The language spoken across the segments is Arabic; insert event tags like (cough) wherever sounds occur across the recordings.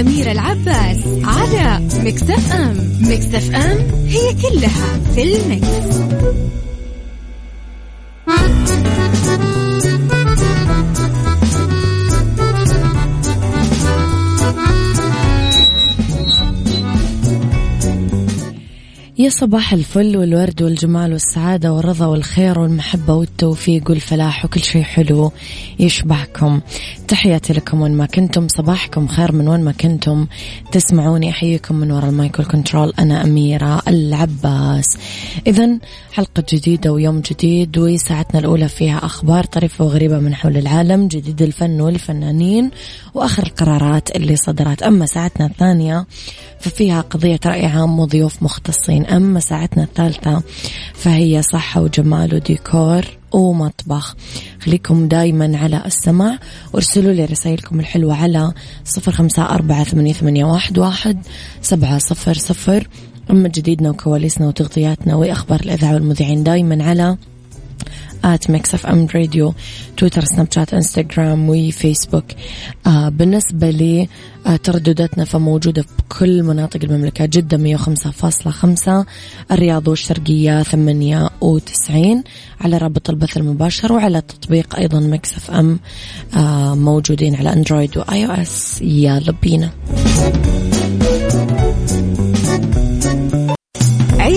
صح مع أميرة العباس على مكتف أم مكتف أم هي كلها في المكس. يا صباح الفل والورد والجمال والسعادة والرضا والخير والمحبة والتوفيق والفلاح وكل شيء حلو يشبعكم تحياتي لكم وين ما كنتم صباحكم خير من وين ما كنتم. تسمعوني أحييكم من وراء المايكل كنترول أنا أميرة العباس. إذا حلقة جديدة ويوم جديد وساعتنا الأولى فيها أخبار طريفة وغريبة من حول العالم جديد الفن والفنانين وآخر القرارات اللي صدرت. أما ساعتنا الثانية ففيها قضية رأي عام وضيوف مختصين. أما ساعتنا الثالثة فهي صحة وجمال وديكور ومطبخ. خليكم دايما على السمع وارسلوا لي رسائلكم الحلوة على صفر خمسة أربعة ثمانية واحد واحد سبعة صفر صفر. أما جديدنا وكواليسنا وتغطياتنا وأخبار الإذاعة والمذيعين دايما على at Mix FM Radio تويتر سناب شات انستغرام وفيسبوك آه بالنسبة لي آه تردداتنا فموجودة في كل مناطق المملكة جدة مية وخمسة فاصلة خمسة الرياض والشرقية ثمانية وتسعين على رابط البث المباشر وعلى التطبيق أيضا Mix FM آه موجودين على اندرويد و iOS يلا بينا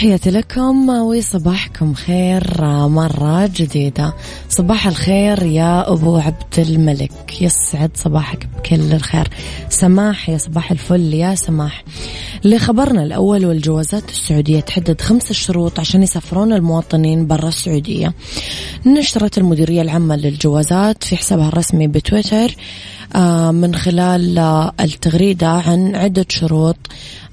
تحياتي لكم وصباحكم خير مرة جديدة. صباح الخير يا أبو عبد الملك. يسعد صباحك بكل الخير. سماح يا صباح الفل يا سماح. لخبرنا الأول والجوازات السعودية تحدد خمس شروط عشان يسافرون المواطنين برا السعودية. نشرت المديرية العامة للجوازات في حسابها الرسمي بتويتر آه، من خلال التغريدة عن عدة شروط. آه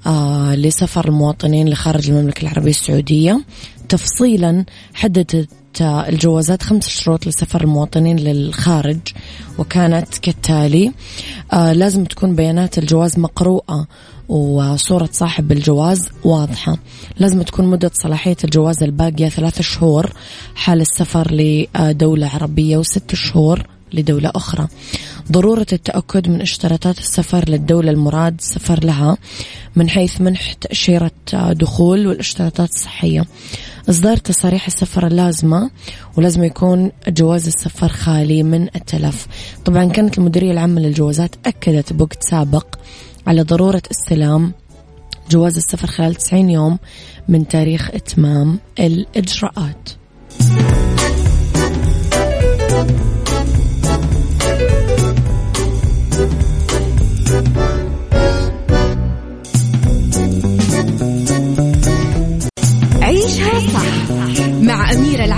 لسفر المواطنين لخارج المملكة العربية السعودية. تفصيلا حددت الجوازات خمس شروط لسفر المواطنين للخارج وكانت كالتالي آه لازم تكون بيانات الجواز مقروءة وصورة صاحب الجواز واضحة. لازم تكون مدة صلاحية الجواز الباقية ثلاثة شهور حال السفر لدولة عربية وست شهور لدولة أخرى. ضرورة التأكد من اشتراطات السفر للدولة المراد السفر لها من حيث منح تأشيرة دخول والاشتراطات الصحية. إصدار تصاريح السفر اللازمة ولازم يكون جواز السفر خالي من التلف. طبعا كانت المديرية العامة للجوازات أكدت بوقت سابق على ضرورة استلام جواز السفر خلال 90 يوم من تاريخ إتمام الإجراءات.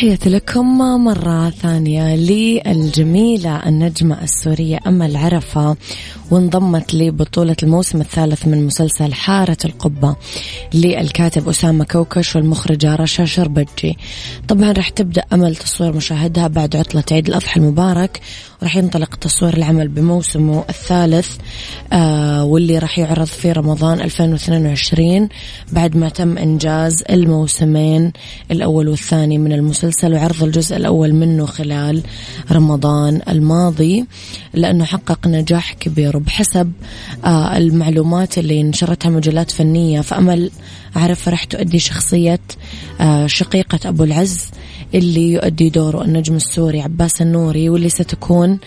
تحياتي لكم مرة ثانية للجميلة النجمة السورية أمل عرفة وانضمت لبطولة الموسم الثالث من مسلسل حارة القبة للكاتب أسامة كوكش والمخرجة رشا شربجي. طبعا راح تبدأ أمل تصوير مشاهدها بعد عطلة عيد الأضحى المبارك. راح ينطلق تصوير العمل بموسمه الثالث آه واللي راح يعرض في رمضان 2022 بعد ما تم إنجاز الموسمين الأول والثاني من المسلسل وعرض الجزء الأول منه خلال رمضان الماضي لأنه حقق نجاح كبير وبحسب آه المعلومات اللي نشرتها مجلات فنية. فأمل أعرف راح تؤدي شخصية آه شقيقة أبو العز. اللي يؤدي دوره النجم السوري عباس النوري واللي ستكون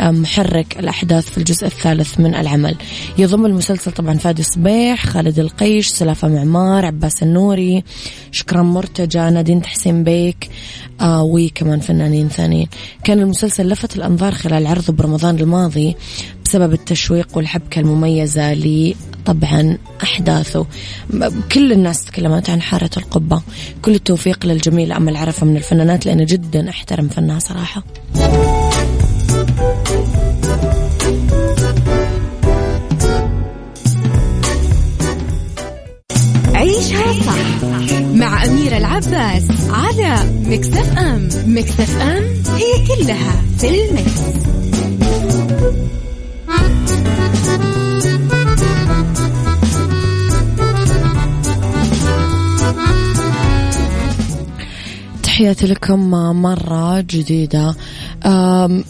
محرك الأحداث في الجزء الثالث من العمل. يضم المسلسل طبعا فادي صبيح خالد القيش سلافة معمار عباس النوري شكرا مرتجى نادين تحسين بيك آه وكمان فنانين ثانيين. كان المسلسل لفت الأنظار خلال عرضه برمضان الماضي بسبب التشويق والحبكة المميزة طبعا أحداثه. كل الناس تكلمت عن حارة القبة. كل التوفيق للجميل أمل عرفة من الفنانات لأنه جدا أحترم فنها صراحة. عيشها صح مع أميرة العباس على مكتف أم. مكتف أم هي كلها في المكس. تحياتي لكم مرة جديدة.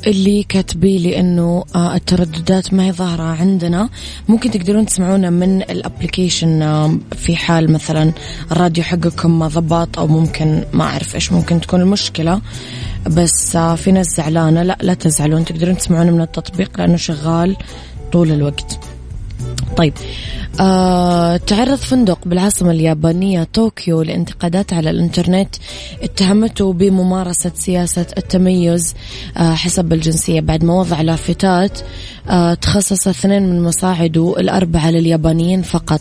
اللي كاتبي لي إنه آه، الترددات ما هي ظاهرة عندنا. ممكن تقدرون تسمعونا من ال application في حال مثلا الراديو حقكم ما ضبط أو ممكن ما أعرف إيش ممكن تكون المشكلة. بس آه، في ناس زعلانة لا لا تزعلون. تقدرون تسمعونا من التطبيق لأنه شغال طول الوقت. طيب. آه تعرض فندق بالعاصمة اليابانية طوكيو لانتقادات على الانترنت. اتهمته بممارسة سياسة التميز آه حسب الجنسية بعد ما وضع لافتات. تخصص اثنين من مصاعده الأربعة لليابانيين فقط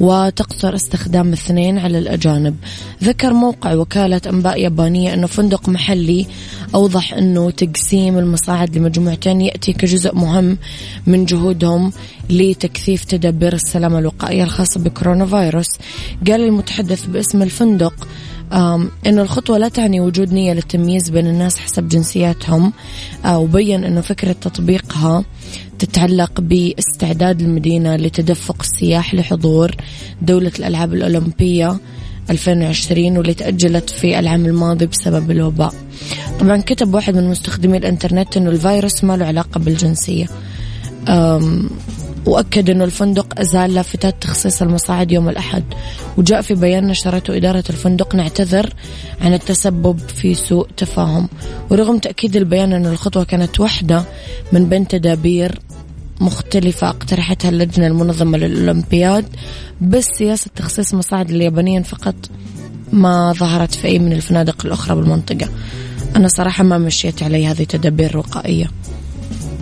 وتقصر استخدام اثنين على الأجانب. ذكر موقع وكالة أنباء يابانية أنه فندق محلي أوضح أنه تقسيم المصاعد لمجموعتين يأتي كجزء مهم من جهودهم لتكثيف تدابير السلامة الوقائية الخاصة بكورونا فيروس. قال المتحدث باسم الفندق أنه الخطوة لا تعني وجود نية للتمييز بين الناس حسب جنسياتهم آه، وبين أنه فكرة تطبيقها تتعلق باستعداد المدينة لتدفق السياح لحضور دولة الألعاب الأولمبية 2020 واللي تأجلت في العام الماضي بسبب الوباء. طبعا كتب واحد من مستخدمي الإنترنت إنه الفيروس ما له علاقة بالجنسية. وأكد أنه الفندق أزال لافتات تخصيص المصاعد يوم الأحد. وجاء في بيان نشرته إدارة الفندق نعتذر عن التسبب في سوء تفاهم. ورغم تأكيد البيان أن الخطوة كانت واحدة من بين تدابير مختلفة اقترحتها اللجنة المنظمة للأولمبياد بس سياسة تخصيص مصاعد اليابانيين فقط ما ظهرت في أي من الفنادق الأخرى بالمنطقة. أنا صراحة ما مشيت علي هذه تدابير وقائية.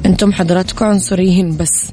أنتم حضراتكم عنصريين بس.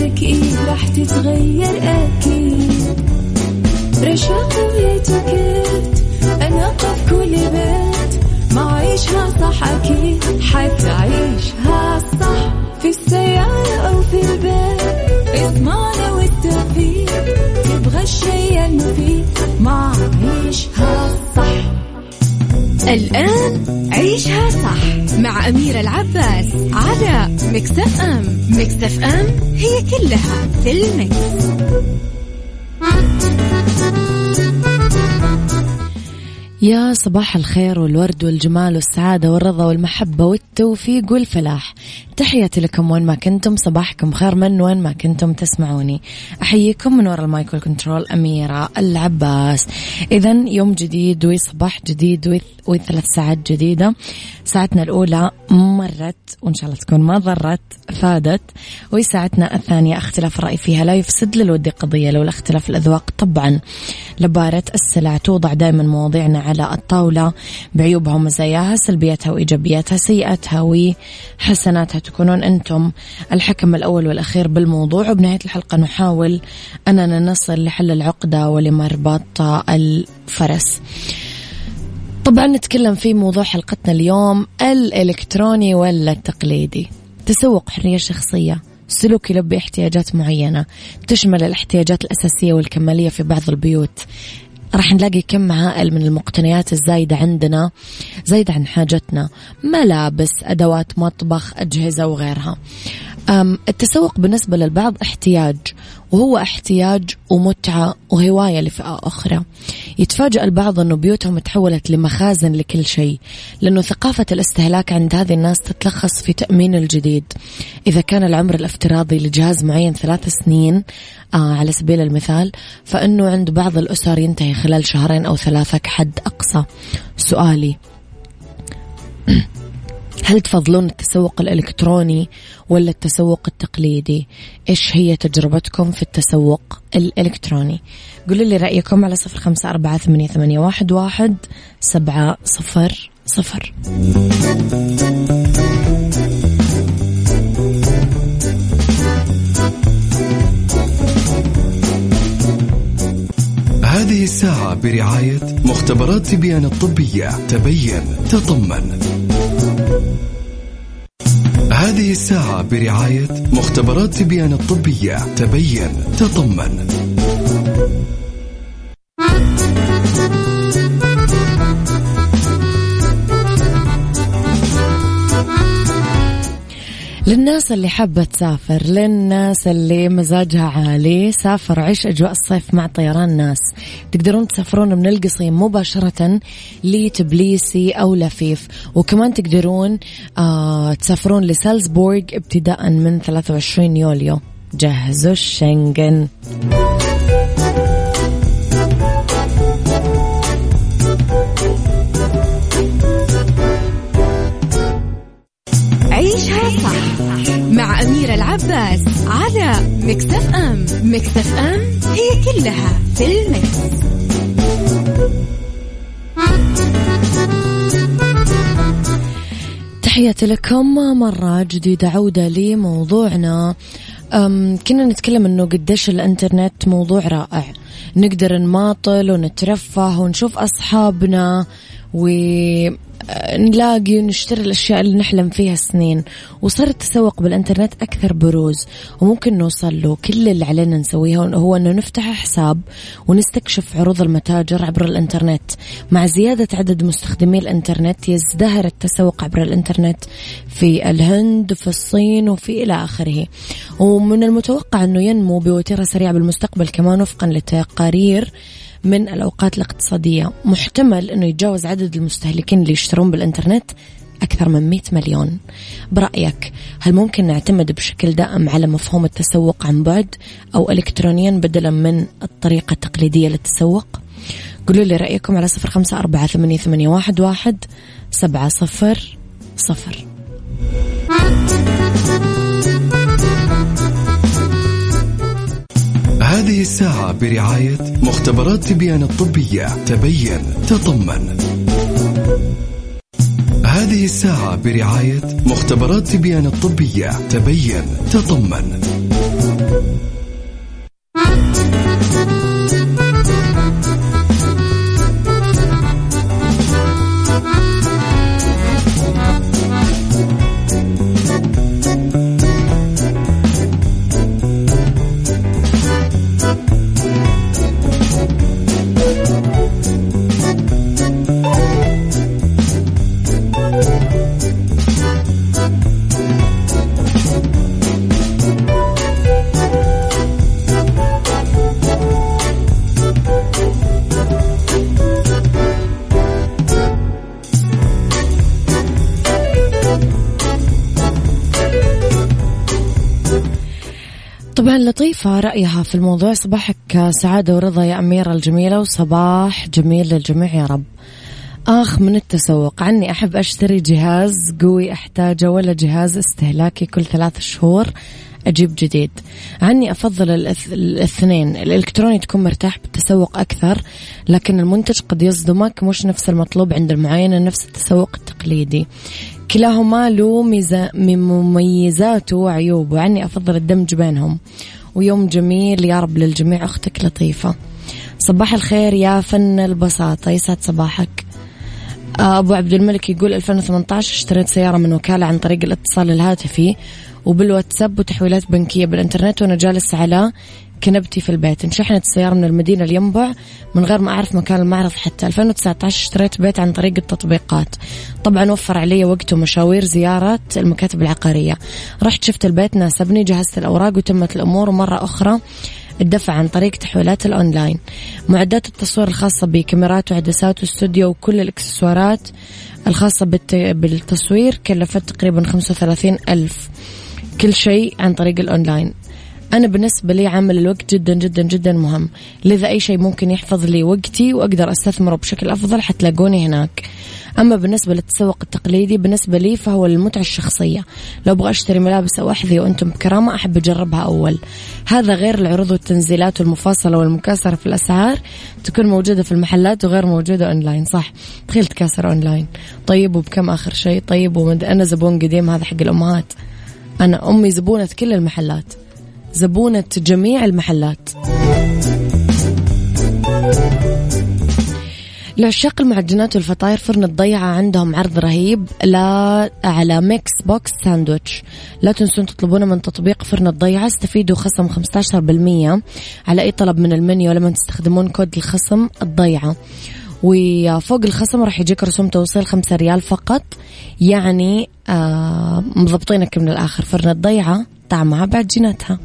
وحياتك إيه راح تتغير أكيد. رشاق ويتوكيت أنا في كل بيت. ما عيشها صح أكيد حتعيشها صح. في السيارة أو في البيت إضمعنا والتوفيق. تبغى الشي المفيد ما عيشها صح. الآن عيشها صح مع أميرة العباس. على Mix FM Mix FM هي كلها في ال mix. يا صباح الخير والورد والجمال والسعادة والرضا والمحبة والتوفيق والفلاح تحياتي لكم وين ما كنتم صباحكم خير من وين ما كنتم تسمعوني. أحييكم من وراء ال mic وال control أميرة العباس. إذا يوم جديد وصباح جديد وثلاث ساعات جديدة. ساعتنا الأولى مرت وإن شاء الله تكون ما ضرت فادت. وساعتنا الثانية اختلاف الرأي فيها لا يفسد للود قضية لولا اختلاف الأذواق طبعا. لبارة السلع توضع دائما مواضيعنا على الطاولة. بعيوبها ومزاياها سلبياتها وإيجابياتها سيئاتها وحسناتها تكونون أنتم الحكم الأول والأخير بالموضوع. وبنهاية الحلقة نحاول أننا نصل لحل العقدة ولمربط الفرس. طبعا نتكلم في موضوع حلقتنا اليوم الإلكتروني ولا التقليدي تسوق حرية شخصية سلوك يلبي احتياجات معينة تشمل الاحتياجات الأساسية والكمالية في بعض البيوت. راح نلاقي كم هائل من المقتنيات الزايدة عندنا زايدة عن حاجتنا. ملابس أدوات مطبخ أجهزة وغيرها. التسوق بالنسبة للبعض احتياج وهو احتياج ومتعة وهواية لفئة أخرى. يتفاجأ البعض أنه بيوتهم تحولت لمخازن لكل شيء لأنه ثقافة الاستهلاك عند هذه الناس تتلخص في تأمين الجديد. إذا كان العمر الافتراضي لجهاز معين ثلاث سنين آه على سبيل المثال فإنه عند بعض الأسر ينتهي خلال شهرين أو ثلاثة كحد أقصى. سؤالي هل تفضلون التسوق الإلكتروني ولا التسوق التقليدي؟ إيش هي تجربتكم في التسوق الإلكتروني؟ قولوا لي رأيكم على صفر خمسة أربعة ثمانية, ثمانية واحد, واحد سبعة صفر صفر. هذه الساعة برعاية مختبرات تبيان الطبية. تبين تطمن. هذه الساعة برعاية مختبرات تبيان الطبية. تبين تطمن. للناس اللي حابة تسافر للناس اللي مزاجها عالي سافر عيش أجواء الصيف مع طيران ناس. تقدرون تسافرون من القصيم مباشرة لتبليسي أو لفيف. وكمان تقدرون آه تسافرون لسالزبورغ ابتداء من 23 يوليو. جهزوا الشنغن. العباس على مكتف أم مكتف أم هي كلها في المكس. تحياتي لكم مرة جديدة عودة لموضوعنا. كنا نتكلم إنه قديش الإنترنت موضوع رائع. نقدر نماطل ونترفه ونشوف أصحابنا و نلاقي ونشتري الأشياء اللي نحلم فيها سنين. وصار التسوق بالإنترنت أكثر بروز وممكن نوصل له. كل اللي علينا نسويه هو أنه نفتح حساب ونستكشف عروض المتاجر عبر الإنترنت. مع زيادة عدد مستخدمي الإنترنت يزدهر التسوق عبر الإنترنت في الهند وفي الصين وفي إلى آخره. ومن المتوقع أنه ينمو بوتيرة سريعة بالمستقبل كمان وفقا لتقارير من الأوقات الاقتصادية. محتمل أنه يتجاوز عدد المستهلكين اللي يشترون بالإنترنت أكثر من 100 مليون. برأيك هل ممكن نعتمد بشكل دائم على مفهوم التسوق عن بعد أو إلكترونيا بدلا من الطريقة التقليدية للتسوق؟ قولوا لي رأيكم على صفر خمسة أربعة ثمانية, ثمانية واحد, واحد سبعة صفر صفر. هذه الساعة برعاية مختبرات تبيان الطبية. تبين تطمن. هذه الساعة برعاية مختبرات تبيان الطبية. تبين تطمن. لطيفة رأيها في الموضوع. صباحك سعادة ورضا يا أميرة الجميلة وصباح جميل للجميع يا رب. آخ من التسوق؟ عني أحب أشتري جهاز قوي أحتاجه ولا جهاز استهلاكي كل ثلاث شهور أجيب جديد؟ عني أفضل الاثنين. الإلكتروني تكون مرتاح بالتسوق أكثر لكن المنتج قد يصدمك مش نفس المطلوب عند المعاينة نفس التسوق التقليدي. كلاهما له مميزاته وعيوبه. عني أفضل الدمج بينهم. ويوم جميل. يا رب للجميع أختك لطيفة. صباح الخير يا فن البساطة. يسعد صباحك. أبو عبد الملك يقول 2018 اشتريت سيارة من وكالة عن طريق الاتصال الهاتفي وبالواتساب وتحويلات بنكية بالإنترنت وأنا جالس على كنبتي في البيت. انشحنت السيارة من المدينة لينبع من غير ما أعرف مكان المعرض حتى. 2019 اشتريت بيت عن طريق التطبيقات. طبعا وفر علي وقت ومشاوير زيارة المكاتب العقارية. رحت شفت البيت ناسبني جهزت الأوراق وتمت الأمور. ومرة أخرى الدفع عن طريق تحويلات الأونلاين. معدات التصوير الخاصة بكاميرات وعدسات واستوديو وكل الإكسسوارات الخاصة بالتصوير كلفت تقريبا 35 ألف. كل شيء عن طريق الأونلاين. أنا بالنسبة لي عامل الوقت جدا جدا جدا مهم. لذا أي شيء ممكن يحفظ لي وقتي وأقدر أستثمره بشكل أفضل حتلاقوني هناك. أما بالنسبة للتسوق التقليدي بالنسبة لي فهو المتعة الشخصية. لو أبغى أشتري ملابس أو أحذية وأنتم بكرامة أحب أجربها أول. هذا غير العروض والتنزيلات والمفاصلة والمكاسرة في الأسعار. تكون موجودة في المحلات وغير موجودة أونلاين صح؟ تخيل تكاسر أونلاين. طيب وبكم آخر شيء؟ طيب ومد... أنا زبون قديم هذا حق الأمهات. أنا أمي زبونة كل المحلات. زبونة جميع المحلات. لعشاق المعجنات والفطاير فرن الضيعة عندهم عرض رهيب. لا على mix box sandwich. لا تنسون تطلبونه من تطبيق فرن الضيعة. استفيدوا خصم 15% على أي طلب من المنيو لما تستخدمون كود الخصم الضيعة. وفوق الخصم راح يجيك رسوم توصيل خمسة ريال فقط. يعني آه مضبطينك من الآخر. فرن الضيعة طعمها بعجيناتها.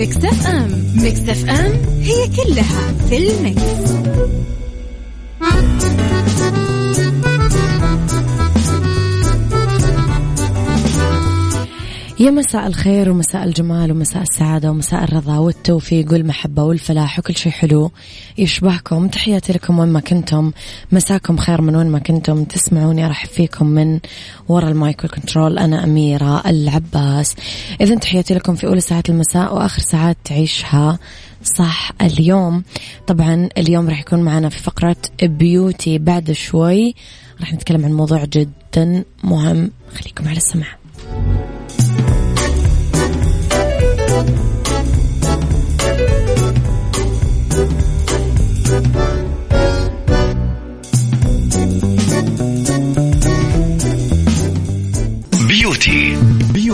على Mix FM Mix FM هي كلها في ال mix. يا مساء الخير ومساء الجمال ومساء السعادة ومساء الرضا والتوفيق والمحبة والفلاح وكل شيء حلو يشبهكم. تحياتي لكم وين ما كنتم. مساكم خير من وين ما كنتم. تسمعوني أرحب فيكم من وراء ال mic وال control. أنا أميرة العباس. إذا تحياتي لكم في أولى ساعات المساء وآخر ساعات تعيشها صح اليوم. طبعا اليوم راح يكون معنا في فقرة بيوتي بعد شوي. راح نتكلم عن موضوع جدا مهم. خليكم على السمع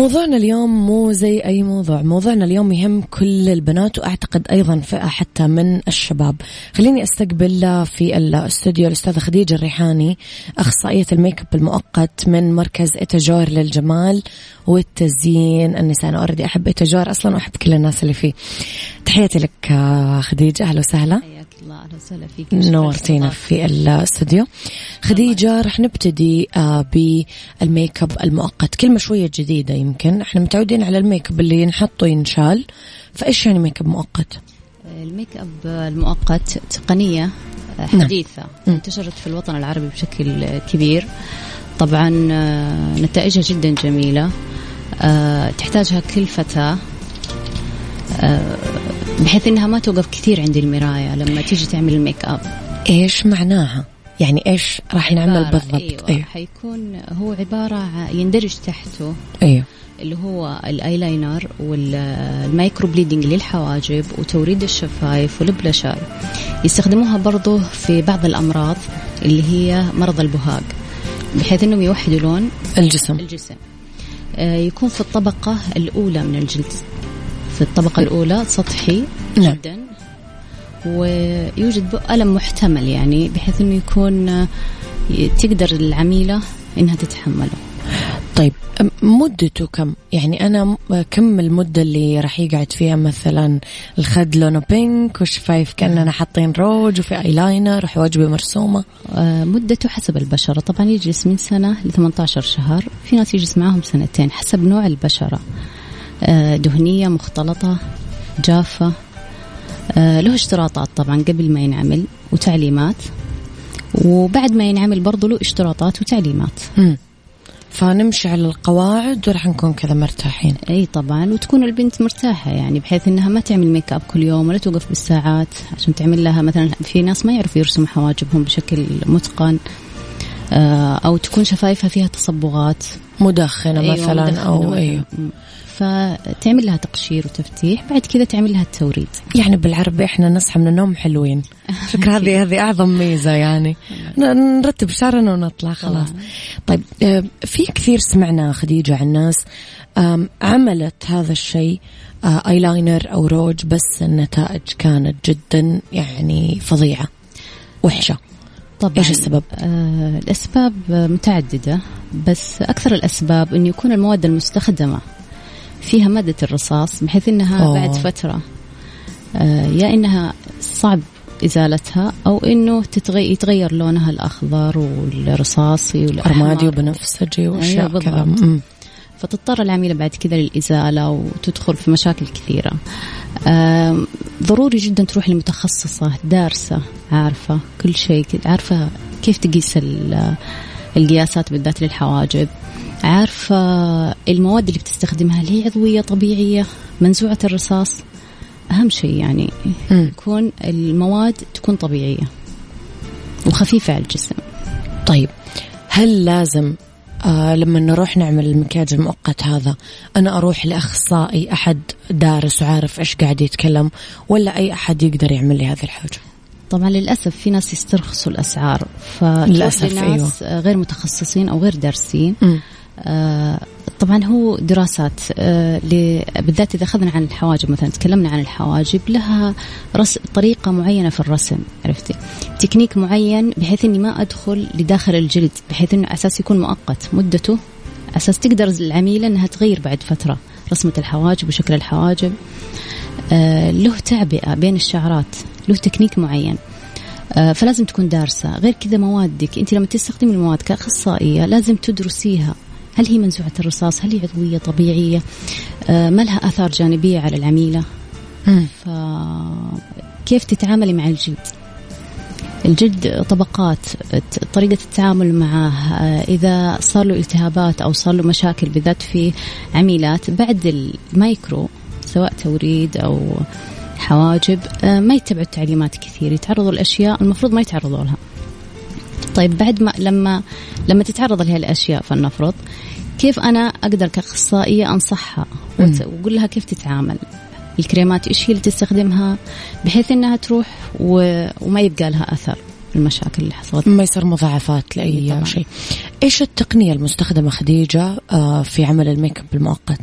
موضوعنا اليوم مو زي أي موضوع. موضوعنا اليوم يهم كل البنات وأعتقد أيضا فئة حتى من الشباب. خليني أستقبل في الاستوديو الأستاذة خديجة الريحاني أخصائية ال make up المؤقت من مركز إتاجور للجمال والتزيين النساء. أنا already أحب إتاجور أصلا وأحب كل الناس اللي فيه. تحياتي لك خديجة. أهلا وسهلا. الله أهلا وسهلا فيك نورتينا في الاستوديو خديجة رح نبتدي آه، بال make up المؤقت. كلمة شوية جديدة يمكن. إحنا متعودين على ال make up اللي ينحط وينشال فإيش يعني make up مؤقت؟ ال make up المؤقت تقنية حديثة نعم. انتشرت في الوطن العربي بشكل كبير. طبعا آه، نتائجها جدا جميلة. آه، تحتاجها كل فتاة. آه، بحيث إنها ما توقف كثير عند المراية لما تيجي تعمل ال make up إيش معناها؟ يعني إيش راح ينعمل عبارة- بالضبط؟ أيوه, أيوه حيكون هو عبارة يندرج تحته أيوه اللي هو الأيلاينر وال microblading للحواجب وتوريد الشفايف والبلشر يستخدموها برضو في بعض الأمراض اللي هي مرض البهاق بحيث إنهم يوحدوا لون الجسم. الجسم. آه، يكون في الطبقة الأولى من الجلد. في الطبقة الأولى سطحي نعم. جدا. ويوجد ألم محتمل يعني بحيث أنه يكون تقدر العميلة أنها تتحمله. طيب مدته كم؟ يعني أنا كم المدة اللي راح يقعد فيها مثلا الخد لونه pink والشفايف كأننا حاطين روج وفي ايلاينر وحواجبي مرسومة؟ آه، مدته حسب البشرة. طبعا يجلس من سنة ل 18 شهر. في ناس يجلس معاهم سنتين حسب نوع البشرة. دهنية مختلطة جافة آه، له اشتراطات طبعا قبل ما ينعمل وتعليمات. وبعد ما ينعمل برضو له اشتراطات وتعليمات. فنمشي على القواعد وراح نكون كذا مرتاحين. إي طبعا وتكون البنت مرتاحة يعني بحيث إنها ما تعمل make up كل يوم ولا توقف بالساعات عشان تعمل لها مثلا في ناس ما يعرفوا يرسموا حواجبهم بشكل متقن. آه، أو تكون شفايفها فيها تصبغات. مدخنة أيوة، مثلا مدخنة. أيوه. مم. فتعمل لها تقشير وتفتيح بعد كذا تعمل لها التوريد. يعني بالعربي إحنا نصحى من النوم حلوين. (laughs) فكرة هذه هذه أعظم ميزة يعني. نرتب شعرنا ونطلع خلاص. طيب آه، في كثير سمعنا خديجة عن ناس عملت هذا الشيء آه، ايلاينر أو روج بس النتائج كانت جدا يعني فظيعة. وحشة. طبعا إيش السبب؟ آه الأسباب متعددة بس أكثر الأسباب انه يكون المواد المستخدمة فيها مادة الرصاص بحيث إنها أوه. بعد فترة آه يا إنها صعب إزالتها أو إنه تتغي يتغير لونها الأخضر والرصاصي رمادي والاحمر وبنفسجي أيوة كذا بالضبط. مم. فتضطر العميلة بعد كذا للإزالة وتدخل في مشاكل كثيرة آم، ضروري جدا تروح لمتخصصة دارسة عارفة كل شيء عارفة كيف تقيس ال- القياسات بالذات للحواجب عارفة المواد اللي بتستخدمها هل هي عضوية طبيعية منزوعة الرصاص أهم شيء يعني. يكون المواد تكون طبيعية وخفيفة على الجسم طيب هل لازم آه لما نروح نعمل المكياج المؤقت هذا أنا أروح لأخصائي أحد دارس وعارف إيش قاعد يتكلم ولا أي أحد يقدر يعمل لي هذه الحاجة طبعا للأسف في ناس يسترخصوا الأسعار للأسف، فتروح لناس غير متخصصين أو غير دارسين مم. آه، طبعا هو دراسات آه، بالذات إذا أخذنا عن الحواجب مثلا تكلمنا عن الحواجب لها رس طريقة معينة في الرسم عرفتي؟ تكنيك معين بحيث إني ما أدخل لداخل الجلد بحيث إنه أساس يكون مؤقت مدته أساس تقدر العميلة إنها تغير بعد فترة رسمة الحواجب وشكل الحواجب. آه، له تعبئة بين الشعرات له تكنيك معين. فلازم تكون دارسة. غير كذا موادك أنت لما تستخدمي المواد كأخصائية لازم تدرسيها. هل هي منزوعة الرصاص؟ هل هي عضوية طبيعية؟ آه، ما لها آثار جانبية على العميلة. فكيف تتعاملي مع الجلد الجلد طبقات طريقة التعامل معه آه، إذا صار له التهابات أو صار له مشاكل بالذات في عميلات بعد المايكرو سواء توريد أو حواجب آه، ما يتبعوا التعليمات كثير. يتعرضوا لأشياء المفروض ما يتعرضوا لها. طيب بعد ما لما لما تتعرض لها الأشياء فلنفرض كيف أنا أقدر كأخصائية أنصحها وت- وأقول لها كيف تتعامل؟ الكريمات إيش هي اللي تستخدمها؟ بحيث إنها تروح و... وما يبقى لها أثر المشاكل اللي حصلت. ما يصير مضاعفات لأي طبعاً. شيء. إيش التقنية المستخدمة خديجة آه، في عمل ال make up المؤقت؟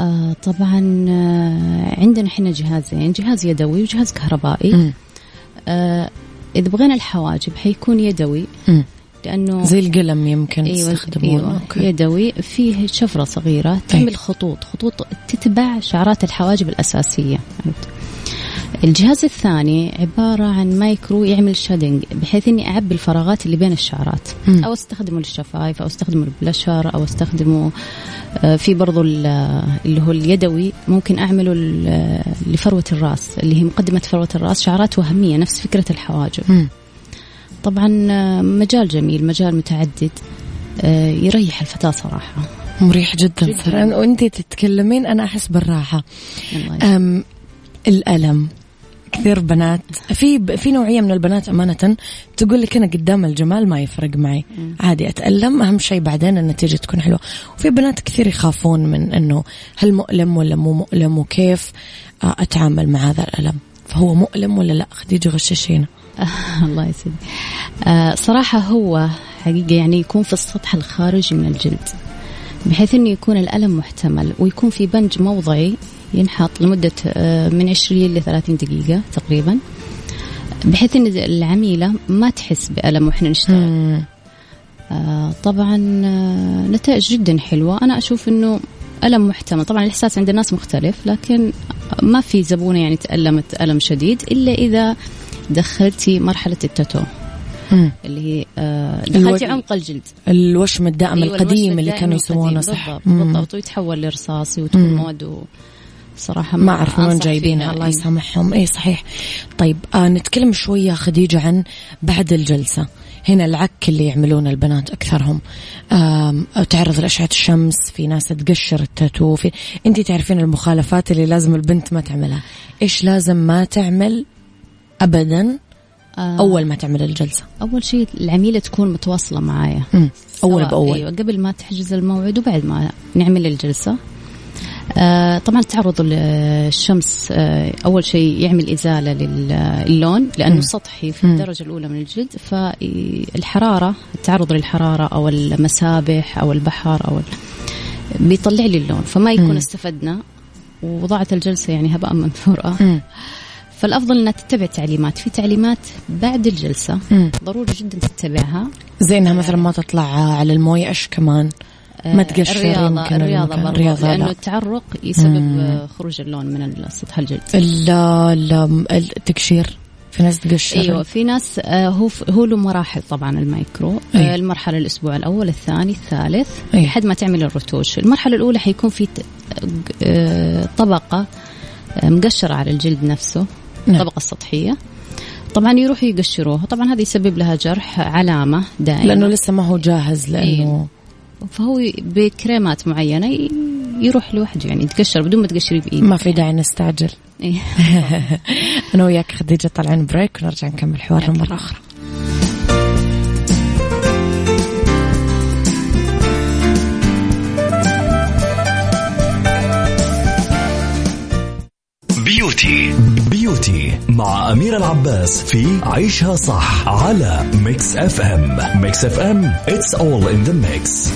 آه طبعا آه عندنا إحنا جهازين جهاز يدوي وجهاز كهربائي. آه إذا بغينا الحواجب حيكون يدوي. لأنه زي القلم يمكن تستخدمونه أيوة okay. يدوي فيه شفرة صغيرة تعمل خطوط خطوط تتبع شعرات الحواجب الأساسية؟ الجهاز الثاني عبارة عن مايكرو يعمل shading بحيث إني أعبي الفراغات اللي بين الشعرات مم. أو أستخدمه للشفايف أو أستخدمه للبلشر أو أستخدمه آه، في برضو ال- اللي هو اليدوي ممكن أعمله ل- لفروة الرأس اللي هي مقدمة فروة الرأس شعرات وهمية نفس فكرة الحواجب مم. طبعا آه، مجال جميل مجال متعدد آه، يريح الفتاة صراحة مريح جدا, جداً. جداً. وانت تتكلمين أنا أحس بالراحة الألم. كثير بنات. في في نوعية من البنات أمانة تقول لك أنا قدام الجمال ما يفرق معي. عادي أتألم. أهم شيء بعدين النتيجة تكون حلوة. وفي بنات كثير يخافون من إنه هل مؤلم ولا مو مؤلم وكيف آه، أتعامل مع هذا الألم. فهو مؤلم ولا لا؟ خديجة غششينا. (laughs) الله يسعدك. آه صراحة هو حقيقة يعني يكون في السطح الخارجي من الجلد بحيث إنه يكون الألم محتمل ويكون في بنج موضعي ينحط لمدة آه من 20 ل 30 دقيقة تقريبا بحيث إن العميلة ما تحس بألم وإحنا نشتغل آه طبعا آه نتائج جدا حلوة أنا أشوف أنه ألم محتمل طبعا الإحساس عند الناس مختلف لكن ما في زبونة يعني تألمت ألم شديد إلا إذا دخلتي مرحلة التاتو. اللي هي الو- دخلتي عمق الجلد الوشم الدائم أيوة، القديم الوشم اللي الدائم كانوا القديم. يسمونه صح بالضبط. بالضبط ويتحول لرصاصي وتكون. مواد صراحة ما أعرف من جايبينها. الله إيه. يسامحهم إي صحيح. طيب آه نتكلم شوية خديجة عن بعد الجلسة. هنا العك اللي يعملونه البنات أكثرهم. آم، أو تعرض لأشعة الشمس في ناس تقشر التاتو في أنت تعرفين المخالفات اللي لازم البنت ما تعملها. إيش لازم ما تعمل ابدا آه. أول ما تعمل الجلسة؟ أول شيء العميلة تكون متواصلة معايا. أول بأول. أيوه قبل ما تحجز الموعد وبعد ما نعمل الجلسة. آه طبعا التعرض للشمس آه أول شيء يعمل إزالة للون لأنه مم. سطحي في. الدرجة الأولى من الجلد فالحرارة التعرض للحرارة أو المسابح أو البحر أو. بيطلع لي اللون فما يكون مم. استفدنا وضاعت الجلسة يعني هباء منثورا. فالأفضل إنها تتبع تعليمات في تعليمات بعد الجلسة مم. ضروري جدا تتبعها زي انها مثلا ما تطلع على الموية إيش كمان ما تقشر الرياضة الرياضة. برضو الرياضة لأنه لا. التعرق يسبب مم. آه، خروج اللون من سطح الجلد لا لا التقشير في ناس تقشر أيوه في ناس آه، هو هو له مراحل طبعا المايكرو أي. آه، المرحلة الأسبوع الأول الثاني الثالث أي. لحد ما تعمل الرتوش المرحلة الأولى حيكون في آه، طبقة آه، مقشرة على الجلد نفسه نعم. الطبقة السطحية طبعا يروحوا يقشروها طبعا هذا يسبب لها جرح علامة دائما لأنه لسه ما هو جاهز لأنه فهو بكريمات معينة يروح لوحده يعني يتقشر بدون ما تقشري بايدك ما في داعي نستعجل. إيه. (laughs) أنا وياك خديجة طالعين بريك ونرجع نكمل حوارنا مرة أخرى. beauty. beauty مع أمير العباس في عيشها صح على Mix FM Mix FM it's all in the mix.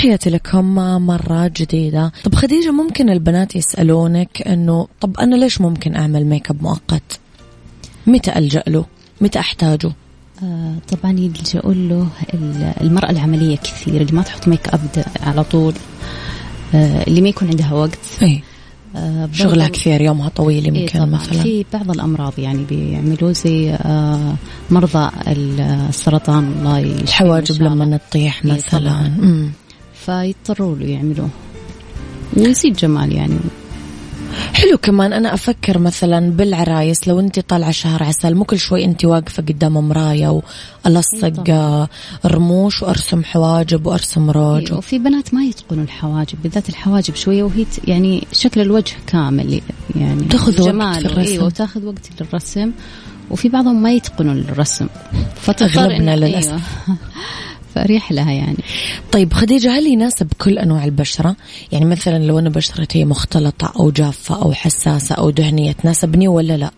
تحياتي لكم مرة جديدة. طب خديجة ممكن البنات يسألونك أنه طب أنا ليش ممكن أعمل make up مؤقت؟ متى ألجأ له؟ متى أحتاجه؟ آه، طبعا يلجأوا له ال- المرأة العملية كثير اللي ما تحط make up على طول آه، اللي ما يكون عندها وقت. أي. آه، شغلها كثير يومها طويل إيه يمكن طبعاً. مثلا. في بعض الأمراض يعني بيعملوا زي آه، مرضى السرطان الله الحواجب. لما تطيح إيه مثلا. طبعاً. فيضطروا له يعملوه ويزيد جمال يعني حلو كمان أنا أفكر مثلا بالعرايس لو أنت طالعة شهر عسل مو كل شوي أنت واقفة قدام مراية وألصق طبعاً. آه، رموش وأرسم حواجب وأرسم روج وفي بنات ما يتقنوا الحواجب بالذات الحواجب شوية وهي يعني شكل الوجه كامل يعني تاخذ وقت في الرسم. أيوه وتاخذ وقت للرسم وفي بعضهم ما يتقنوا الرسم فتضطر أغلبنا إن- للأسف. أيوة. فاريح لها يعني طيب خديجة هل يناسب كل أنواع البشرة؟ يعني مثلا لو أنا بشرتي مختلطة أو جافة أو حساسة أو دهنية تناسبني ولا لا؟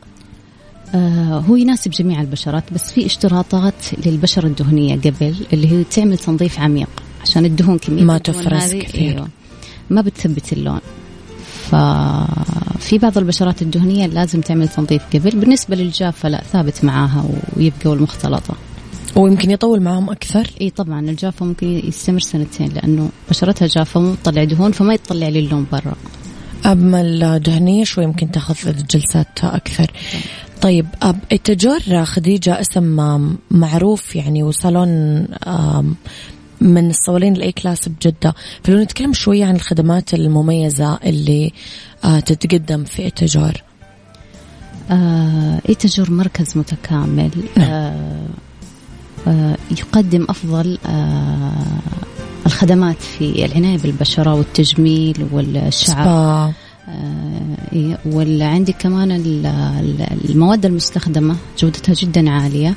آه هو يناسب جميع البشرات بس في اشتراطات للبشرة الدهنية قبل اللي هي تعمل تنظيف عميق عشان الدهون كمية ما تفرز كثير. أيوة ما بتثبت اللون ففي بعض البشرات الدهنية لازم تعمل تنظيف قبل بالنسبة للجافة لا ثابت معاها ويبقى المختلطة ويمكن يطول معهم أكثر؟ إي طبعا الجافة ممكن يستمر سنتين لأنه بشرتها جافة مو تطلع دهون فما يطلع لي اللون برا. أما الدهنية شوي يمكن تأخذ جلسات أكثر. طيب إيتاجور خديجة اسم معروف يعني وصالون من الصوالين ال A class بجدة. فلو نتكلم شوية عن الخدمات المميزة اللي آه، تتقدم في إيتاجور. آه إيتاجور مركز متكامل. آه آه يقدم أفضل آه الخدمات في العناية بالبشرة والتجميل والشعر آه إيه، وعندي كمان ال- ال- المواد المستخدمة جودتها جدا عالية.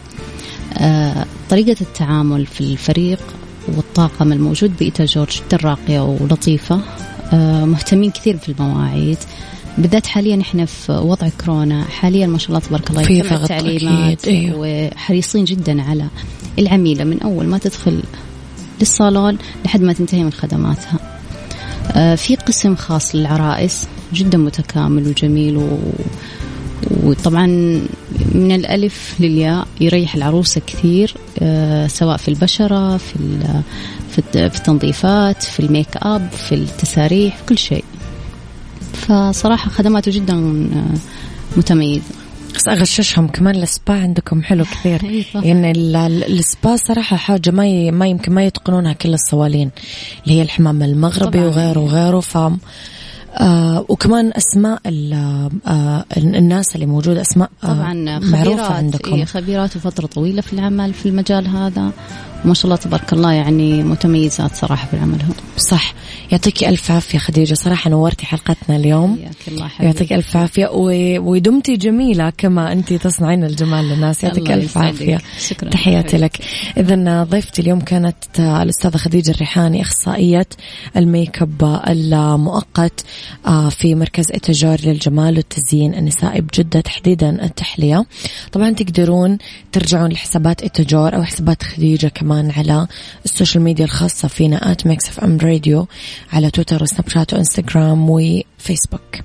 آه طريقة التعامل في الفريق والطاقم الموجود بإيتاجور جدا راقية ولطيفة. آه مهتمين كثير في المواعيد. بالذات حاليا إحنا في وضع كورونا. حاليا ما شاء الله تبارك الله في ضغط التعليمات أيوه. وحريصين جدا على العميلة من أول ما تدخل للصالون لحد ما تنتهي من خدماتها. آه، في قسم خاص للعرائس جدا متكامل وجميل و... وطبعا من الألف للياء يريح العروسة كثير آه، سواء في البشرة في في التنظيفات في الميك أب في التساريح في كل شيء. فصراحة خدماته جدا آه، متميزة بس أغششهم كمان السبا عندكم حلو كثير. (laughs) يعني ال- ال- السبا صراحة حاجة ما. ما يمكن ما يتقنونها كل الصوالين اللي هي الحمام المغربي طبعاً. وغيره وغيره ف آه وكمان أسماء ال- آه الناس اللي موجودة أسماء آه طبعا معروفة خبيرات عندكم إيه خبيرات وفترة طويلة في العمل في المجال هذا وما شاء الله تبارك الله يعني متميزات صراحة في عملهم صح. يعطيك ألف عافية خديجة صراحة نورتي حلقتنا اليوم. الله يعطيك ألف عافية و... ودمتي جميلة كما انت تصنعين الجمال للناس. يعطيك يسعدك. عافية. شكرا. تحياتي. لك. اذا ضيفتي اليوم كانت الأستاذة خديجة الريحاني أخصائية ال make up المؤقت آه، في مركز إيتاجور للجمال والتزيين النسائي بجدة تحديدا التحلية. طبعا تقدرون ترجعون لحسابات إيتاجور أو حسابات خديجة كمان على ال social media الخاصة فينا at Mix FM Radio على تويتر وسناب شات وإنستغرام وفيسبوك.